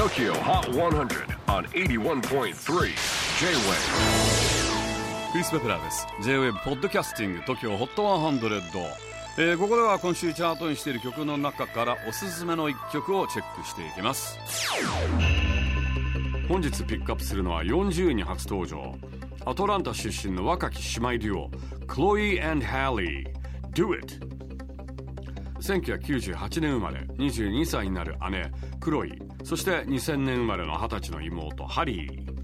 TOKYO HOT 100 on 81.3 J-WAVE クリス・ベプラーです。J-WAVE ポッドキャスティング TOKYO HOT 100、えー、ここでは今週チャートにしている曲の中からおすすめの一曲をチェックしていきます。本日ピックアップするのは40位に初登場。アトランタ出身の若き姉妹デュオクロイハリー Do It 1998年生まれ22歳になる姉クロイそして2000年生まれの20歳の妹ハリー。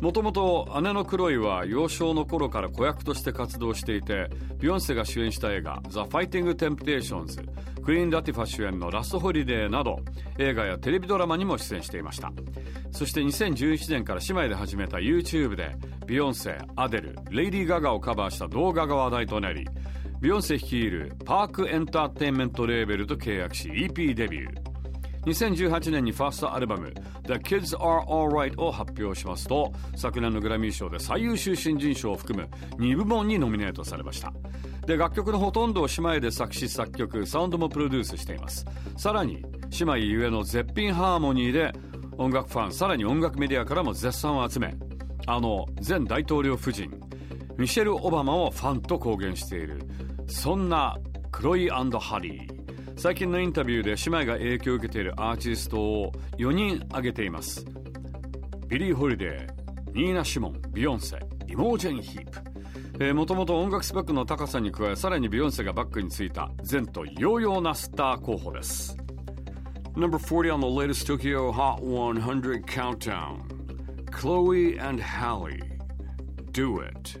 もともと姉のクロイは幼少の頃から子役として活動していてビヨンセが主演した映画「ザ・ファイティング・テンプテーションズ」クイーン・ラティファ主演の「ラスト・ホリデー」など映画やテレビドラマにも出演していました。そして2011年から姉妹で始めた YouTube でビヨンセアデルレイディー・ガガをカバーした動画が話題となりビヨンセ率いるパークエンターテインメントレーベルと契約し EP デビュー。2018年にファーストアルバム「The Kids Are Alright」を発表しますと昨年のグラミー賞で最優秀新人賞を含む2部門にノミネートされました。で楽曲のほとんどを姉妹で作詞作曲サウンドもプロデュースしています。さらに姉妹ゆえの絶品ハーモニーで音楽ファンさらに音楽メディアからも絶賛を集めあの前大統領夫人ミシェル・オバマをファンと公言している。そんなクロイハリー。最近のインタビューで姉妹が影響を受けているアーティストを4人挙げています。ビリー・ホリデーニーナ・シモンビヨンセイモージェン・ヒープ、もともと音楽スペックの高さに加えさらにビヨンセがバックについた前途洋々なスター候補です。Number 40 on the latest Tokyo Hot 100 countdown. Chloe and Halle Do It.